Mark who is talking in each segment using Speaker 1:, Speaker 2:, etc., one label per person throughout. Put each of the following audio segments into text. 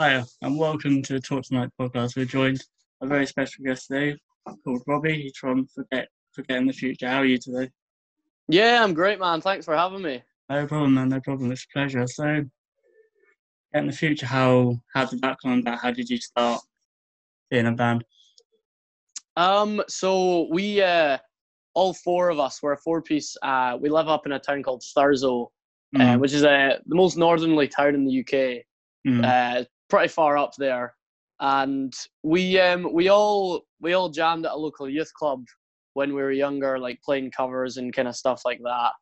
Speaker 1: Hi, and welcome to the Talk Tonight podcast. We're joined by a very special guest today called Robbie. He's from Forget Forgetting the Future. How are you today?
Speaker 2: Yeah, I'm great, man. Thanks for having me.
Speaker 1: No problem, man. No problem. It's a pleasure. So, in the future, how how did that come about? How did you start being a band?
Speaker 2: Um, so we uh, all four of us were a four piece. Uh, we live up in a town called Thurso, uh,
Speaker 1: Mm,
Speaker 2: which is uh, the most northerly town in the UK.
Speaker 1: Mm,
Speaker 2: Uh, pretty far up there, and we um we all we all jammed at a local youth club when we were younger, like playing covers and kind of stuff like that.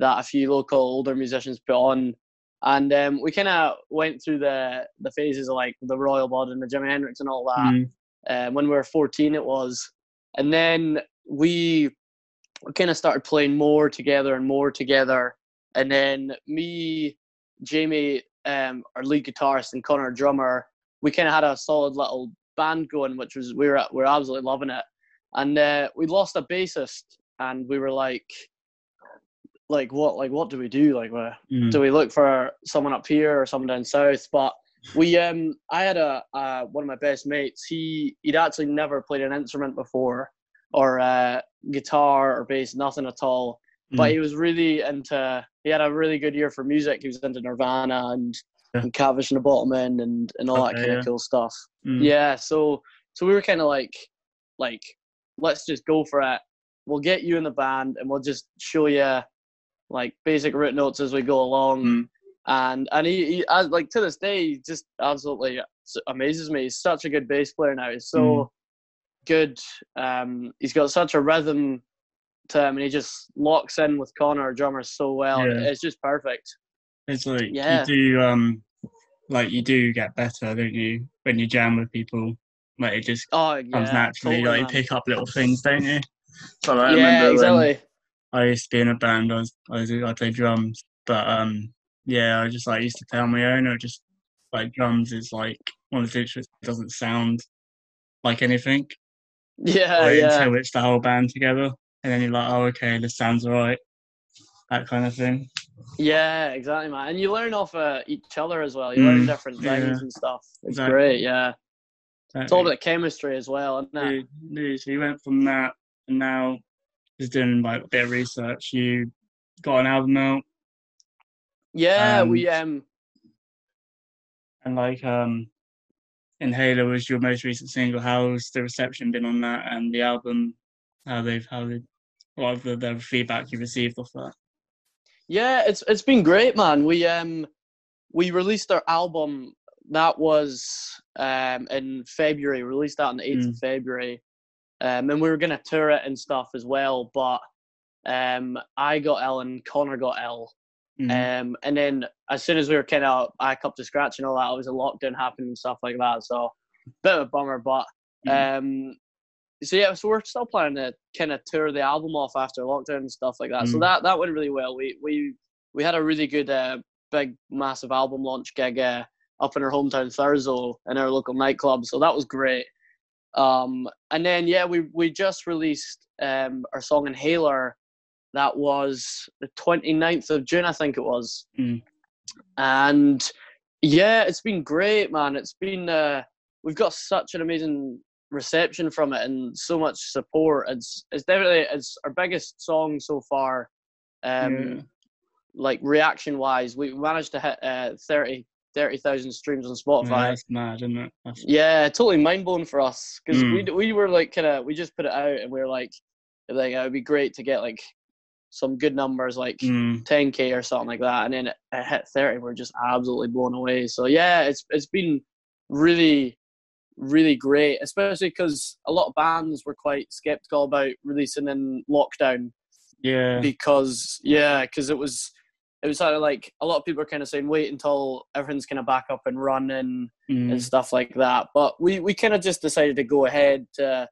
Speaker 2: That a few local older musicians put on, and um, we kind of went through the the phases of like the Royal Blood and the Jimi Hendrix and all that.
Speaker 1: mm,
Speaker 2: um, when we were 14 it was and then we kind of started playing more together and more together and then me jamie um, our lead guitarist and connor drummer we kind of had a solid little band going which was we were we were absolutely loving it and uh, we lost a bassist and we were like like what like what do we do like where
Speaker 1: mm.
Speaker 2: do we look for someone up here or someone down south? But we um I had a uh, one of my best mates. He he'd actually never played an instrument before or uh, guitar or bass, nothing at all. But
Speaker 1: Mm.
Speaker 2: he was really into. He had a really good year for music. He was into Nirvana and,
Speaker 1: Yeah.
Speaker 2: and Catfish and the Bottlemen and and all that kind
Speaker 1: yeah.
Speaker 2: of cool stuff.
Speaker 1: Mm.
Speaker 2: Yeah, so so we were kind of like like let's just go for it. We'll get you in the band and we'll just show you like basic root notes as we go along.
Speaker 1: Mm.
Speaker 2: And and he, he as, like to this day he just absolutely amazes me. He's such a good bass player now. He's so
Speaker 1: Mm.
Speaker 2: good. Um, he's got such a rhythm to him, and he just locks in with Connor, our drummer, so well.
Speaker 1: Yeah.
Speaker 2: It's just perfect.
Speaker 1: It's like
Speaker 2: Yeah.
Speaker 1: you do, um, like you do get better, don't you, when you jam with people? Like it just
Speaker 2: Oh yeah,
Speaker 1: comes naturally.
Speaker 2: totally,
Speaker 1: like you pick up little things, don't you? So like, I
Speaker 2: yeah,
Speaker 1: remember
Speaker 2: exactly.
Speaker 1: I used to be in a band. I was, I was, I played drums, but um, yeah, I just like used to play on my own. Or just like drums is like one of the instruments that doesn't sound like anything.
Speaker 2: Yeah,
Speaker 1: like,
Speaker 2: yeah.
Speaker 1: Until it's the whole band together, and then you're like, oh, okay, this sounds alright. That kind of thing.
Speaker 2: Yeah, exactly, man. And you learn off uh, each other as well. You learn
Speaker 1: Mm,
Speaker 2: different
Speaker 1: yeah.
Speaker 2: things and stuff. It's
Speaker 1: Exactly.
Speaker 2: great, yeah. It's all
Speaker 1: Exactly.
Speaker 2: about chemistry as well, isn't it?
Speaker 1: Dude, so you went from that, and now just doing like a bit of research. You got an album out,
Speaker 2: Yeah,
Speaker 1: Um,
Speaker 2: we um
Speaker 1: and like um, Inhaler was your most recent single. How's the reception been on that and the album? How they've how they what the, the feedback you received off that?
Speaker 2: Yeah, it's it's been great, man. We um we released our album that was um in February. Released that on the eighth of February, um, and we were gonna tour it and stuff as well. But um, I got ill and Connor got ill,
Speaker 1: Mm,
Speaker 2: um, and then as soon as we were kind of back up to scratch and all that, it was a lockdown happening and stuff like that. So bit of a bummer, but
Speaker 1: mm,
Speaker 2: um, so yeah, so we're still planning to kind of tour the album off after lockdown and stuff like that. So
Speaker 1: Mm.
Speaker 2: that that went really well. We we we had a really good uh, big massive album launch gig uh, up in our hometown Thurso in our local nightclub. So that was great. Um, and then yeah, we we just released um, our song Inhaler. That was the 29th of June, I think it was.
Speaker 1: Mm.
Speaker 2: And yeah, it's been great, man. It's been uh, we've got such an amazing reception from it and so much support. It's it's definitely it's our biggest song so far. Um,
Speaker 1: Yeah.
Speaker 2: like reaction wise, we managed to hit uh, 30 30,000 streams on
Speaker 1: yeah,
Speaker 2: Spotify.
Speaker 1: that's mad, isn't it? That's,
Speaker 2: Yeah, totally mind blowing for us because
Speaker 1: Mm.
Speaker 2: we we were like kind of we just put it out and we were like like it would be great to get like some good numbers like
Speaker 1: mm,
Speaker 2: 10k or something like that, and then it, it hit 30. We're just absolutely blown away. So yeah, it's it's been really really great, especially because a lot of bands were quite skeptical about releasing in lockdown
Speaker 1: yeah,
Speaker 2: because yeah, because it was it was sort of like a lot of people are kind of saying wait until everything's kind of back up and running
Speaker 1: mm,
Speaker 2: and stuff like that. But we we kind of just decided to go ahead to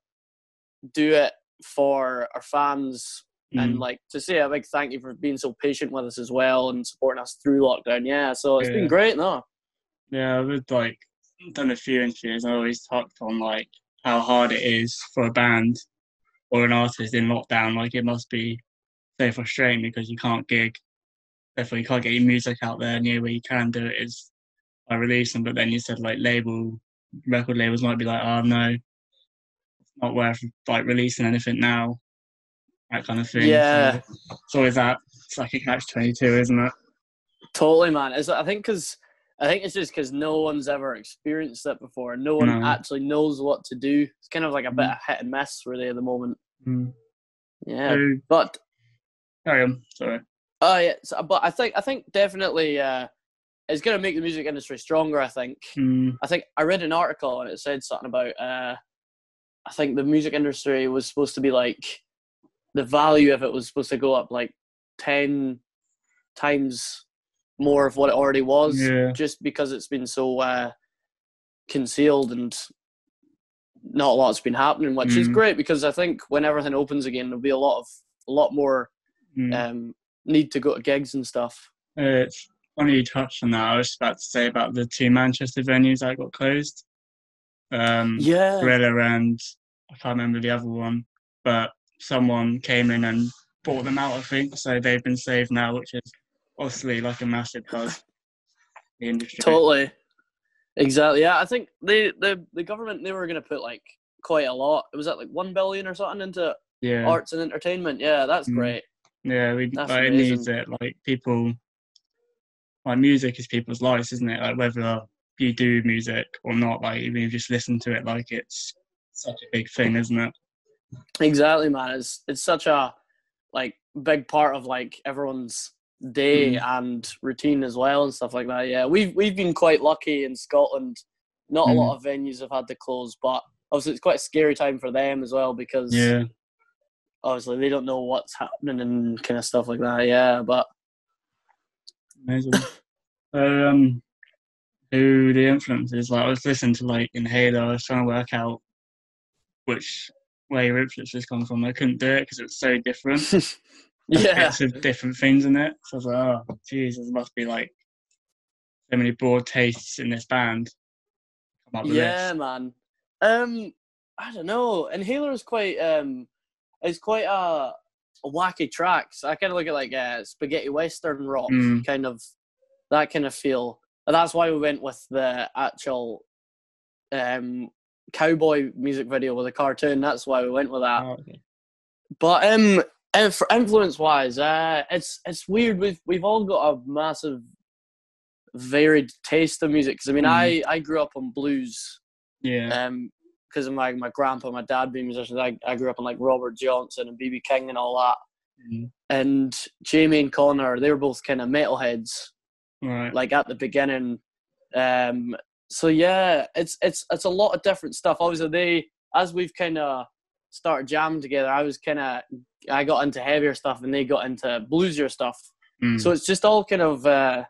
Speaker 2: do it for our fans and
Speaker 1: mm.
Speaker 2: like to say a big thank you for being so patient with us as well and supporting us through lockdown. Yeah, so it's
Speaker 1: Yeah.
Speaker 2: been great. No,
Speaker 1: Yeah, with like done a few interviews. I always talked on like how hard it is for a band or an artist in lockdown. Like it must be so frustrating because you can't gig. Therefore, you can't get your music out there near where you can do it. Is release them, but then you said like label record labels might be like, oh no, it's not worth like releasing anything now, that kind of thing.
Speaker 2: Yeah.
Speaker 1: So it's always that. It's like a catch twenty two, isn't it?
Speaker 2: Totally, man. It's, I think because I think it's just because no one's ever experienced it before. And no one
Speaker 1: No.
Speaker 2: actually knows what to do. It's kind of like a bit
Speaker 1: Mm.
Speaker 2: of hit and miss really at the moment.
Speaker 1: Mm.
Speaker 2: Yeah, but
Speaker 1: carry on. Sorry.
Speaker 2: oh yeah, so, but I think I think definitely uh, it's going to make the music industry stronger. I think.
Speaker 1: Mm.
Speaker 2: I think I read an article and it said something about uh, I think the music industry was supposed to be like the value of it was supposed to go up like ten times more of what it already was,
Speaker 1: Yeah.
Speaker 2: just because it's been so uh, concealed and not a lot's been happening, which is
Speaker 1: Mm.
Speaker 2: great because I think when everything opens again, there'll be a lot of a lot more
Speaker 1: Mm.
Speaker 2: um, need to go to gigs and stuff.
Speaker 1: Uh, it's funny you touched on that. I was about to say about the two Manchester venues that got closed. Um,
Speaker 2: Yeah,
Speaker 1: Gorilla and I can't remember the other one, but someone came in and bought them out. I think so. They've been saved now, which is obviously like a massive buzz. The industry.
Speaker 2: Totally. Exactly. Yeah, I think the the the government they were going to put like quite a lot. It was at like one billion or something into
Speaker 1: Yeah,
Speaker 2: arts and entertainment. Yeah, that's
Speaker 1: Mm.
Speaker 2: great.
Speaker 1: yeah. We
Speaker 2: That's
Speaker 1: like, it needs it. Like people, like music is people's lives, isn't it? Like whether you do music or not, like even if you just listen to it, like it's such a big thing, isn't it?
Speaker 2: Exactly, man. It's it's such a like big part of like everyone's day
Speaker 1: Mm.
Speaker 2: and routine as well and stuff like that. Yeah, we've we've been quite lucky in Scotland. Not a
Speaker 1: Mm.
Speaker 2: lot of venues have had to close, but obviously it's quite a scary time for them as well because
Speaker 1: Yeah.
Speaker 2: obviously they don't know what's happening and kind of stuff like that. Yeah, but
Speaker 1: Amazing. um, who the influences? Like I was listening to like Inhaler. I was trying to work out which where your influences come from. I couldn't do it because it was so different.
Speaker 2: Yeah,
Speaker 1: bits of different things in it. So I was like, oh, Jesus, must be like so many broad tastes in this band. Come up with
Speaker 2: yeah,
Speaker 1: this.
Speaker 2: man. Um, I don't know. Inhaler is quite um, it's quite a, a wacky tracks. I kind of look at like uh, spaghetti western rock,
Speaker 1: Mm.
Speaker 2: kind of that kind of feel. And that's why we went with the actual um cowboy music video with a cartoon. That's why we went with that.
Speaker 1: Oh, okay.
Speaker 2: But um, and for influence wise, uh, it's it's weird. We've we've all got a massive, varied taste of music. Because I mean,
Speaker 1: Mm.
Speaker 2: I I grew up on blues
Speaker 1: Yeah.
Speaker 2: um because of my, my grandpa and my dad being musicians I, I grew up on like robert johnson and bb king and all that
Speaker 1: Mm.
Speaker 2: and jamie and connor they were both kind of metalheads
Speaker 1: Right.
Speaker 2: like at the beginning um so yeah it's it's it's a lot of different stuff obviously they as we've kind of started jamming together i was kind of i got into heavier stuff and they got into bluesier stuff
Speaker 1: Mm.
Speaker 2: so it's just all kind of uh,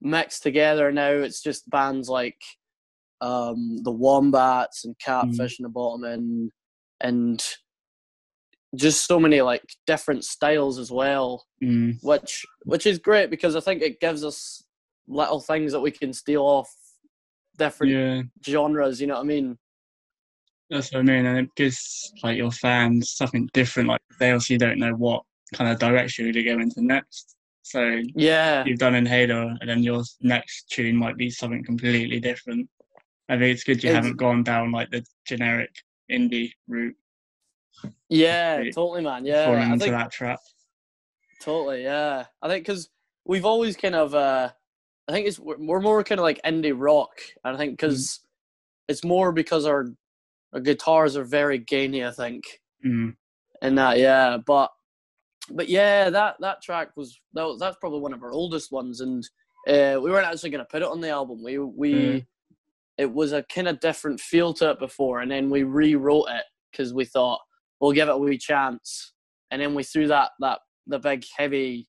Speaker 2: mixed together now. It's just bands like um, the Wombats and Catfish and the Bottlemen and and just so many like different styles as well,
Speaker 1: Mm.
Speaker 2: which which is great because I think it gives us little things that we can steal off different
Speaker 1: Yeah.
Speaker 2: genres. You know what I mean?
Speaker 1: That's what I mean, and it gives like your fans something different. Like they obviously don't know what kind of direction to go into next. So
Speaker 2: Yeah,
Speaker 1: you've done Inhaler, and then your next tune might be something completely different. I think it's good you
Speaker 2: Ex-
Speaker 1: haven't gone down like the generic indie route,
Speaker 2: yeah,
Speaker 1: Really
Speaker 2: totally, man. Yeah, I
Speaker 1: into
Speaker 2: think
Speaker 1: that trap.
Speaker 2: Totally, yeah. I think because we've always kind of, uh, I think it's we're more kind of like indie rock, and I think because it's more because our guitars are very gainy. I think
Speaker 1: Mm.
Speaker 2: in that, yeah. But but yeah, that that track was that was, that's probably one of our oldest ones, and uh, we weren't actually going to put it on the album. We we
Speaker 1: Mm.
Speaker 2: it was a kind of different feel to it before, and then we rewrote it because we thought we'll give it a wee chance, and then we threw that that the big heavy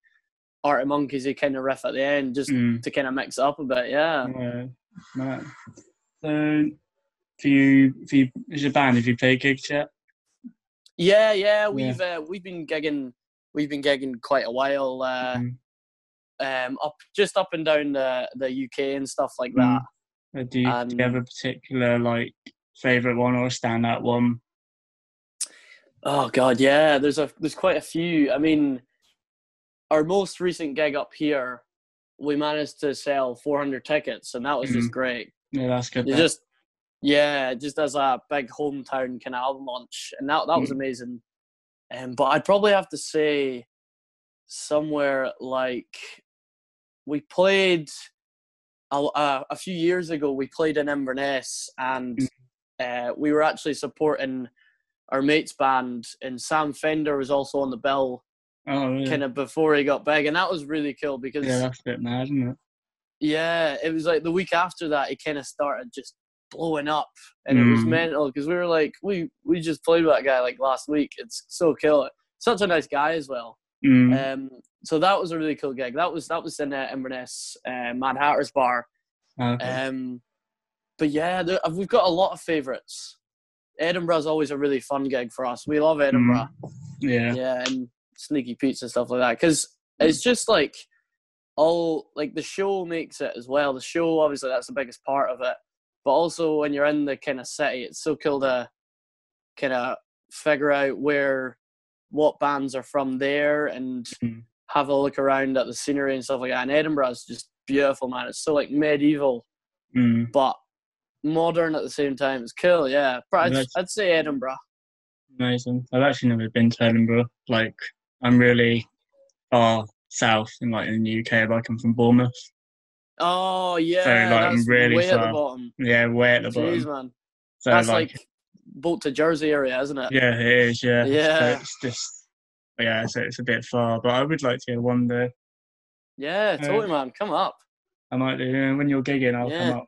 Speaker 2: Arctic Monkeys kind of riff at the end just
Speaker 1: Mm.
Speaker 2: to kind of mix it up a bit. Yeah.
Speaker 1: Yeah. Right. So, for you, for you, as a band, have you played gigs yet?
Speaker 2: Yeah, yeah, we've Uh, we've been gigging we've been gigging quite a while. Uh,
Speaker 1: Mm.
Speaker 2: um, up just up and down the the UK and stuff like
Speaker 1: Mm.
Speaker 2: that.
Speaker 1: Or do, you, do you have a
Speaker 2: Um,
Speaker 1: particular like favorite one or a standout one?
Speaker 2: Oh god, yeah. There's a there's quite a few. I mean, our most recent gig up here we managed to sell 400 tickets, and that was just
Speaker 1: Mhm.
Speaker 2: great.
Speaker 1: Yeah, that's good.
Speaker 2: It just yeah, just as a big hometown kind of album launch, and that that was
Speaker 1: Mm.
Speaker 2: amazing. Um, but I'd probably have to say somewhere like we played a, a, a few years ago. We played in Inverness, and uh, we were actually supporting our mate's band, and Sam Fender was also on the bill,
Speaker 1: oh, really?
Speaker 2: kind of before he got big, and that was really cool because
Speaker 1: yeah, that's a bit mad, isn't it?
Speaker 2: yeah, it was like the week after that, it kind of started just blowing up, and it was
Speaker 1: Mm.
Speaker 2: mental because we were like, we we just played with that guy like last week. It's so cool. Such a nice guy as well.
Speaker 1: Mm.
Speaker 2: Um, so that was a really cool gig. That was that was in uh, Inverness, uh, Mad Hatter's Bar.
Speaker 1: okay.
Speaker 2: Um, but yeah, there, we've got a lot of favourites. Edinburgh's always a really fun gig for us. We love Edinburgh
Speaker 1: yeah.
Speaker 2: yeah, and Sneaky Pete's and stuff like that. Because it's just like all like the show makes it as well. The show, obviously, that's the biggest part of it. But also, when you're in the kind of city, it's so cool to kind of figure out where what bands are from there and
Speaker 1: Mm.
Speaker 2: have a look around at the scenery and stuff like that. And Edinburgh is just beautiful, man. It's so like medieval,
Speaker 1: Mm.
Speaker 2: but modern at the same time. It's cool, yeah. But I'd, I'd say Edinburgh.
Speaker 1: Amazing. I've actually never been to Edinburgh. Like, I'm really far south in like in the UK. But I come from Bournemouth.
Speaker 2: Oh yeah,
Speaker 1: So, like, I'm
Speaker 2: that's
Speaker 1: really
Speaker 2: way at the bottom.
Speaker 1: Yeah, way at the
Speaker 2: Jeez,
Speaker 1: bottom.
Speaker 2: man,
Speaker 1: So
Speaker 2: that's
Speaker 1: like,
Speaker 2: like, boat to Jersey area, isn't it?
Speaker 1: yeah, it is. Yeah.
Speaker 2: Yeah.
Speaker 1: So it's just yeah, so it's a bit far, but I would like to go one day.
Speaker 2: Yeah,
Speaker 1: Yeah.
Speaker 2: totally, man. Come up.
Speaker 1: I might do. yeah, When you're gigging, I'll
Speaker 2: Yeah.
Speaker 1: come up.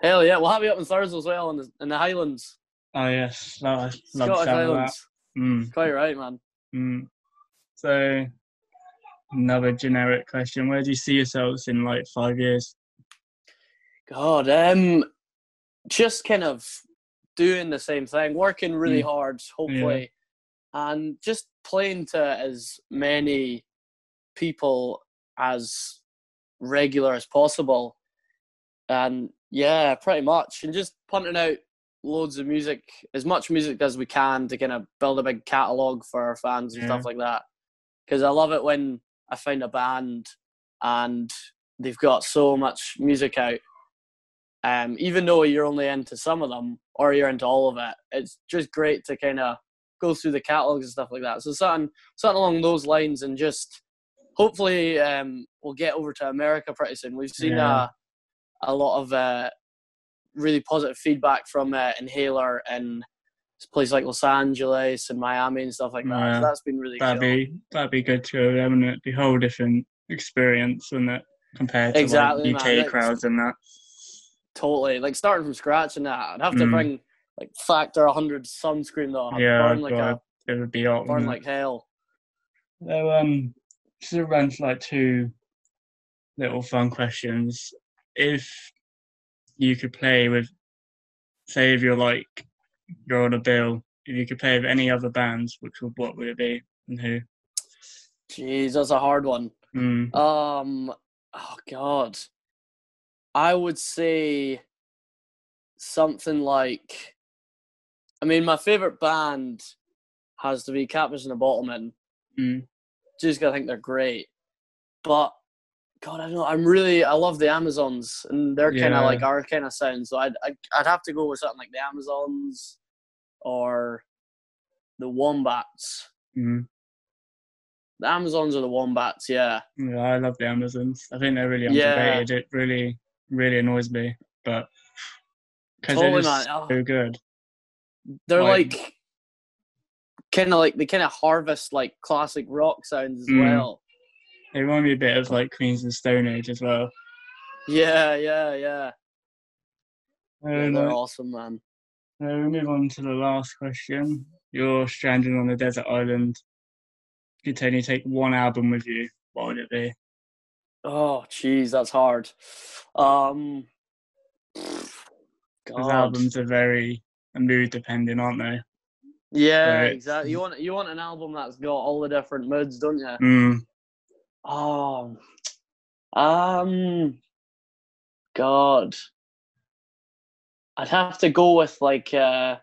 Speaker 2: Hell yeah, we'll have you up in Thurso as well in the, in the Highlands,
Speaker 1: Oh yes, no, love
Speaker 2: Scottish. Highlands.
Speaker 1: Mm,
Speaker 2: Quite right, man.
Speaker 1: mm. So another generic question: Where do you see yourselves in like five years?
Speaker 2: God, um, just kind of doing the same thing, working really
Speaker 1: Mm.
Speaker 2: hard, hopefully, and just playing to as many people as regular as possible. And yeah, pretty much, and just punting out loads of music, as much music as we can to kind of build a big catalog for our fans and
Speaker 1: Yeah.
Speaker 2: stuff like that. Because I love it when I find a band and they've got so much music out um, even though you're only into some of them or you're into all of it, it's just great to kind of go through the catalogs and stuff like that. So something, something along those lines, and just hopefully um, we'll get over to America pretty soon. We've seen
Speaker 1: Yeah.
Speaker 2: uh, a lot of uh, really positive feedback from uh, Inhaler and places like Los Angeles and Miami and stuff like that.
Speaker 1: Yeah.
Speaker 2: So that's been really
Speaker 1: That'd
Speaker 2: cool.
Speaker 1: be that'd be good to go there, wouldn't it? Be a whole different experience, wouldn't it? Compared to
Speaker 2: Exactly,
Speaker 1: like. UK
Speaker 2: That's-
Speaker 1: crowds and that.
Speaker 2: Totally, like starting from scratch and that. I'd have to
Speaker 1: Mm.
Speaker 2: bring like factor 100 sunscreen though. I'd
Speaker 1: Yeah,
Speaker 2: burn like
Speaker 1: God,
Speaker 2: a
Speaker 1: it would be hot.
Speaker 2: burn like hell.
Speaker 1: So um, just to run to like two little fun questions. If you could play with, say, if you're like you're on a bill, if you could play with any other bands, which would what would it be and who?
Speaker 2: Jeez, that's a hard one.
Speaker 1: Mm,
Speaker 2: Um, oh god, I would say something like. I mean, my favorite band has to be Catfish and the Bottlemen.
Speaker 1: mm,
Speaker 2: Just I think they're great, but God, I don't know. I'm really I love the Amazons, and they're kind
Speaker 1: Yeah.
Speaker 2: of like our kind of sound. So I'd, I'd I'd have to go with something like the Amazons, or the Wombats.
Speaker 1: mm.
Speaker 2: The Amazons or the Wombats, yeah.
Speaker 1: Yeah, I love the Amazons. I think they're really
Speaker 2: Yeah.
Speaker 1: underrated. It really, really annoys me, but because
Speaker 2: Totally,
Speaker 1: they're.
Speaker 2: Oh.
Speaker 1: so good.
Speaker 2: They're
Speaker 1: Like-
Speaker 2: like, kind of like they kind of harvest like classic rock sounds as
Speaker 1: Mm.
Speaker 2: well.
Speaker 1: They remind me a bit of like Queens of the Stone Age as well.
Speaker 2: Yeah, yeah, yeah. yeah they're
Speaker 1: uh,
Speaker 2: awesome, man.
Speaker 1: So we move on to the last question. You're stranded on a desert island. You could only take one album with you. What would it be?
Speaker 2: Oh, jeez, that's hard. Um,
Speaker 1: Because albums are very mood dependent, aren't they?
Speaker 2: Yeah,
Speaker 1: Right.
Speaker 2: exactly. You want you want an album that's got all the different moods, don't you?
Speaker 1: Mm,
Speaker 2: Oh, um, God, I'd have to go with like uh,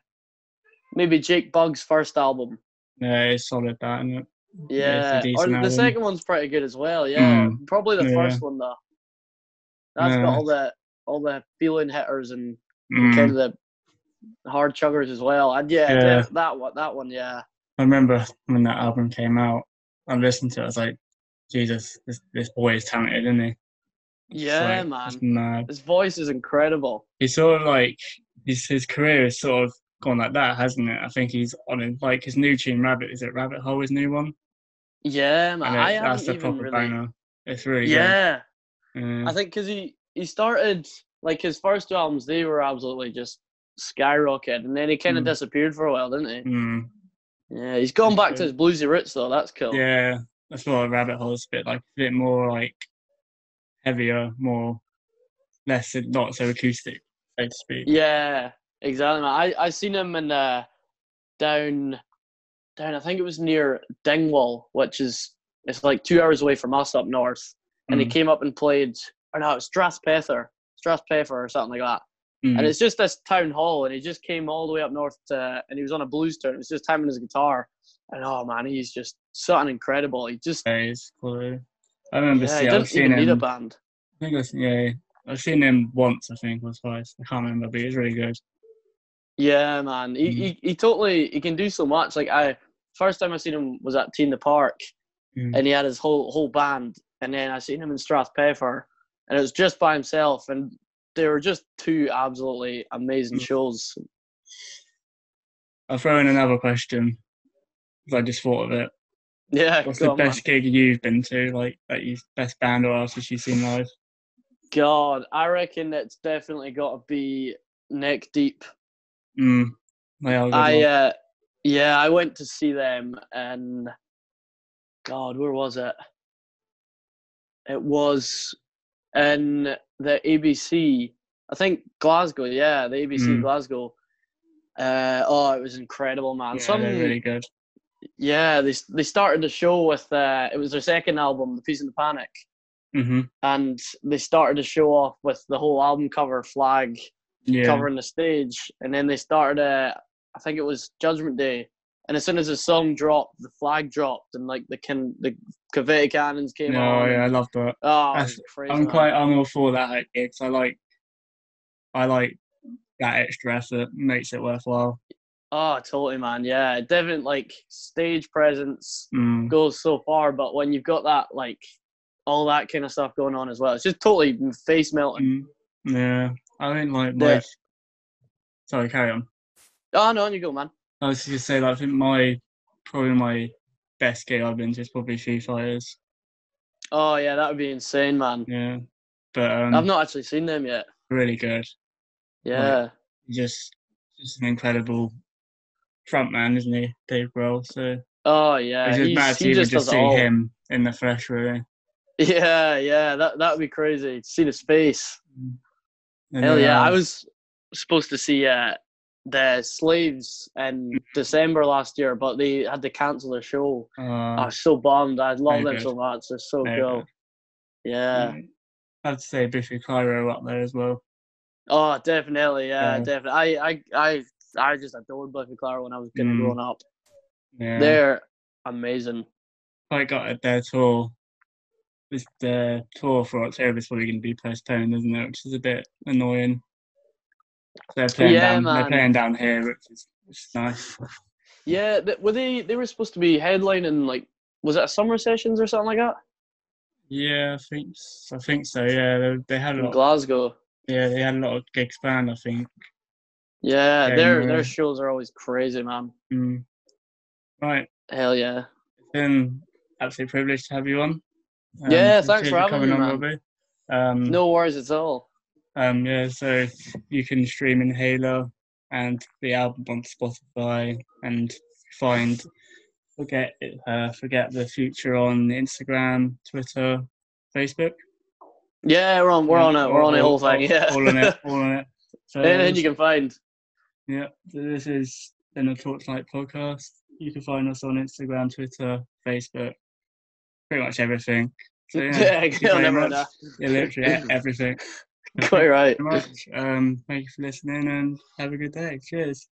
Speaker 2: maybe Jake Bugg's first album.
Speaker 1: yeah, it's solid that, isn't it?
Speaker 2: Yeah,
Speaker 1: a
Speaker 2: or the
Speaker 1: album.
Speaker 2: second one's pretty good as well. Yeah,
Speaker 1: Mm,
Speaker 2: probably the
Speaker 1: yeah.
Speaker 2: first one though. That's
Speaker 1: Yeah.
Speaker 2: got all the all the feeling hitters and
Speaker 1: Mm.
Speaker 2: kind of the hard chuggers as well. And yeah,
Speaker 1: Yeah.
Speaker 2: that- that one, that one, yeah,
Speaker 1: I remember when that album came out, I listened to it. I was like, Jesus, this this boy is talented, isn't he?
Speaker 2: Yeah,
Speaker 1: like,
Speaker 2: man.
Speaker 1: mad.
Speaker 2: His voice is incredible.
Speaker 1: He's sort of like his his career has sort of gone like that, hasn't it? I think he's on a, like his new tune, Rabbit. Is it Rabbit Hole? His new one.
Speaker 2: Yeah, man.
Speaker 1: And
Speaker 2: I
Speaker 1: that's the proper
Speaker 2: really.
Speaker 1: banger. It's really
Speaker 2: Yeah,
Speaker 1: good. Yeah.
Speaker 2: I think because he he started like his first two albums, they were absolutely just skyrocket, and then he kind of
Speaker 1: Mm.
Speaker 2: disappeared for a while, didn't he?
Speaker 1: Mm.
Speaker 2: Yeah, he's gone back to his bluesy roots though. That's cool.
Speaker 1: Yeah, that's what Rabbit Hole's a bit like. A bit more like heavier, more less not so acoustic, so to speak.
Speaker 2: Yeah, exactly. Man. I I seen him in uh, down down. I think it was near Dingwall, which is it's like two hours away from us up north. And he
Speaker 1: Mm,
Speaker 2: came up and played. Or no, it was Strathpeffer, Strathpeffer or something like that.
Speaker 1: mm.
Speaker 2: And it's just this town hall, and he just came all the way up north to, and he was on a blues turn. It was just him and his guitar. And oh man, he's just something incredible. He just
Speaker 1: days. Cool. I remember
Speaker 2: yeah, he
Speaker 1: seeing, I've
Speaker 2: doesn't
Speaker 1: seen
Speaker 2: even need a band.
Speaker 1: I think I've, yeah, I've seen him once. I think was twice. I can't remember, but he's really good.
Speaker 2: Yeah, man. He,
Speaker 1: Mhm.
Speaker 2: he he totally he can do so much. Like I first time I seen him was at T in the Park
Speaker 1: Mm.
Speaker 2: and he had his whole whole band and then I seen him in Strathpeffer and it was just by himself and they were just two absolutely amazing
Speaker 1: Mm.
Speaker 2: shows.
Speaker 1: I'll throw in another question. 'Cause I just thought of it.
Speaker 2: Yeah,
Speaker 1: What's the
Speaker 2: on, man.
Speaker 1: best gig you've been to? Like that you best band or artist you've seen live?
Speaker 2: God, I reckon it's definitely got to be Neck Deep.
Speaker 1: Mm.
Speaker 2: I uh, yeah, I went to see them and God, where was it? It was in the ABC. I think Glasgow. Yeah, the ABC
Speaker 1: Mm.
Speaker 2: Glasgow. Uh, oh, it was incredible, man.
Speaker 1: yeah,
Speaker 2: Some
Speaker 1: really good.
Speaker 2: Yeah, they they started the show with uh, it was their second album, The Peace and the Panic,
Speaker 1: hmm
Speaker 2: and they started the show off with the whole album cover flag
Speaker 1: Yeah.
Speaker 2: covering the stage, and then they started. Uh, I think it was Judgment Day, and as soon as the song dropped, the flag dropped, and like the can the confetti cannons came
Speaker 1: No,
Speaker 2: on.
Speaker 1: yeah, I
Speaker 2: and-
Speaker 1: love that.
Speaker 2: oh, it
Speaker 1: That's-
Speaker 2: was crazy.
Speaker 1: I'm
Speaker 2: man.
Speaker 1: quite. I'm all for that at gigs. I like. I like that extra effort. Makes it worthwhile.
Speaker 2: Oh, totally, man. Yeah, definitely. Like stage presence
Speaker 1: Mm.
Speaker 2: goes so far, but when you've got that like all that kind of stuff going on as well, it's just totally face melting.
Speaker 1: Mm. Yeah, I think like my. Sorry, carry on.
Speaker 2: Oh no, on you go, man.
Speaker 1: I was just gonna say, like, I think my probably my best gig I've been to is probably Foo Fighters.
Speaker 2: Oh yeah, that would be insane, man.
Speaker 1: Yeah, but um,
Speaker 2: I've not actually seen them yet.
Speaker 1: really good.
Speaker 2: Yeah.
Speaker 1: Just, just an incredible frontman, isn't he, Dave Grohl? So
Speaker 2: Oh yeah.
Speaker 1: it's just mad to
Speaker 2: he just
Speaker 1: just see
Speaker 2: all.
Speaker 1: him in the flesh, really.
Speaker 2: Yeah, yeah. That that would be crazy. To see the space.
Speaker 1: And
Speaker 2: Hell yeah! I
Speaker 1: um,
Speaker 2: was supposed to see uh, the Slaves in December last year, but they had to cancel the show. I
Speaker 1: uh,
Speaker 2: was so bummed. I love them
Speaker 1: good.
Speaker 2: so much. They're so
Speaker 1: very
Speaker 2: cool.
Speaker 1: good.
Speaker 2: Yeah.
Speaker 1: Mm. I'd say Biffy Clyro up there as well.
Speaker 2: Oh, definitely. Yeah,
Speaker 1: Yeah.
Speaker 2: definitely. I, I, I, I just adored Biffy Clyro when I was getting
Speaker 1: Mm.
Speaker 2: growing up.
Speaker 1: Yeah,
Speaker 2: They're amazing.
Speaker 1: I got at their tour. This the tour for October is probably going to be postponed, isn't it? Which is a bit annoying. They're playing
Speaker 2: Yeah,
Speaker 1: down.
Speaker 2: man.
Speaker 1: They're playing down here, which is, which is nice.
Speaker 2: Yeah, th- were they? They were supposed to be headlining like, was it a summer sessions or something like that
Speaker 1: Yeah, I think I think so. Yeah, they, they had a
Speaker 2: in
Speaker 1: lot.
Speaker 2: Glasgow?
Speaker 1: Yeah, they had a lot of gigs planned. I think.
Speaker 2: Yeah, their
Speaker 1: yeah.
Speaker 2: their shows are always crazy, man.
Speaker 1: Mm. Right,
Speaker 2: Hell yeah.
Speaker 1: it's been absolute privilege to have you on. Um,
Speaker 2: Yeah, thanks for having
Speaker 1: coming
Speaker 2: me,
Speaker 1: on,
Speaker 2: man.
Speaker 1: Um,
Speaker 2: No worries at all.
Speaker 1: Um, yeah, so you can stream Inhaler and the album on Spotify and find forget it, uh, forget the future on Instagram, Twitter, Facebook.
Speaker 2: Yeah, we're on. We're
Speaker 1: Yeah,
Speaker 2: on it. We're on the
Speaker 1: all-
Speaker 2: whole thing.
Speaker 1: all-
Speaker 2: Yeah.
Speaker 1: all on it, all on it. So
Speaker 2: Anything you can find.
Speaker 1: Yeah, so this is been a Talk Tonight podcast. You can find us on Instagram, Twitter, Facebook, pretty much everything. So yeah,
Speaker 2: Yeah, never
Speaker 1: much. Yeah, literally everything.
Speaker 2: Quite right.
Speaker 1: Thank you. Um, thank you for listening and have a good day. Cheers.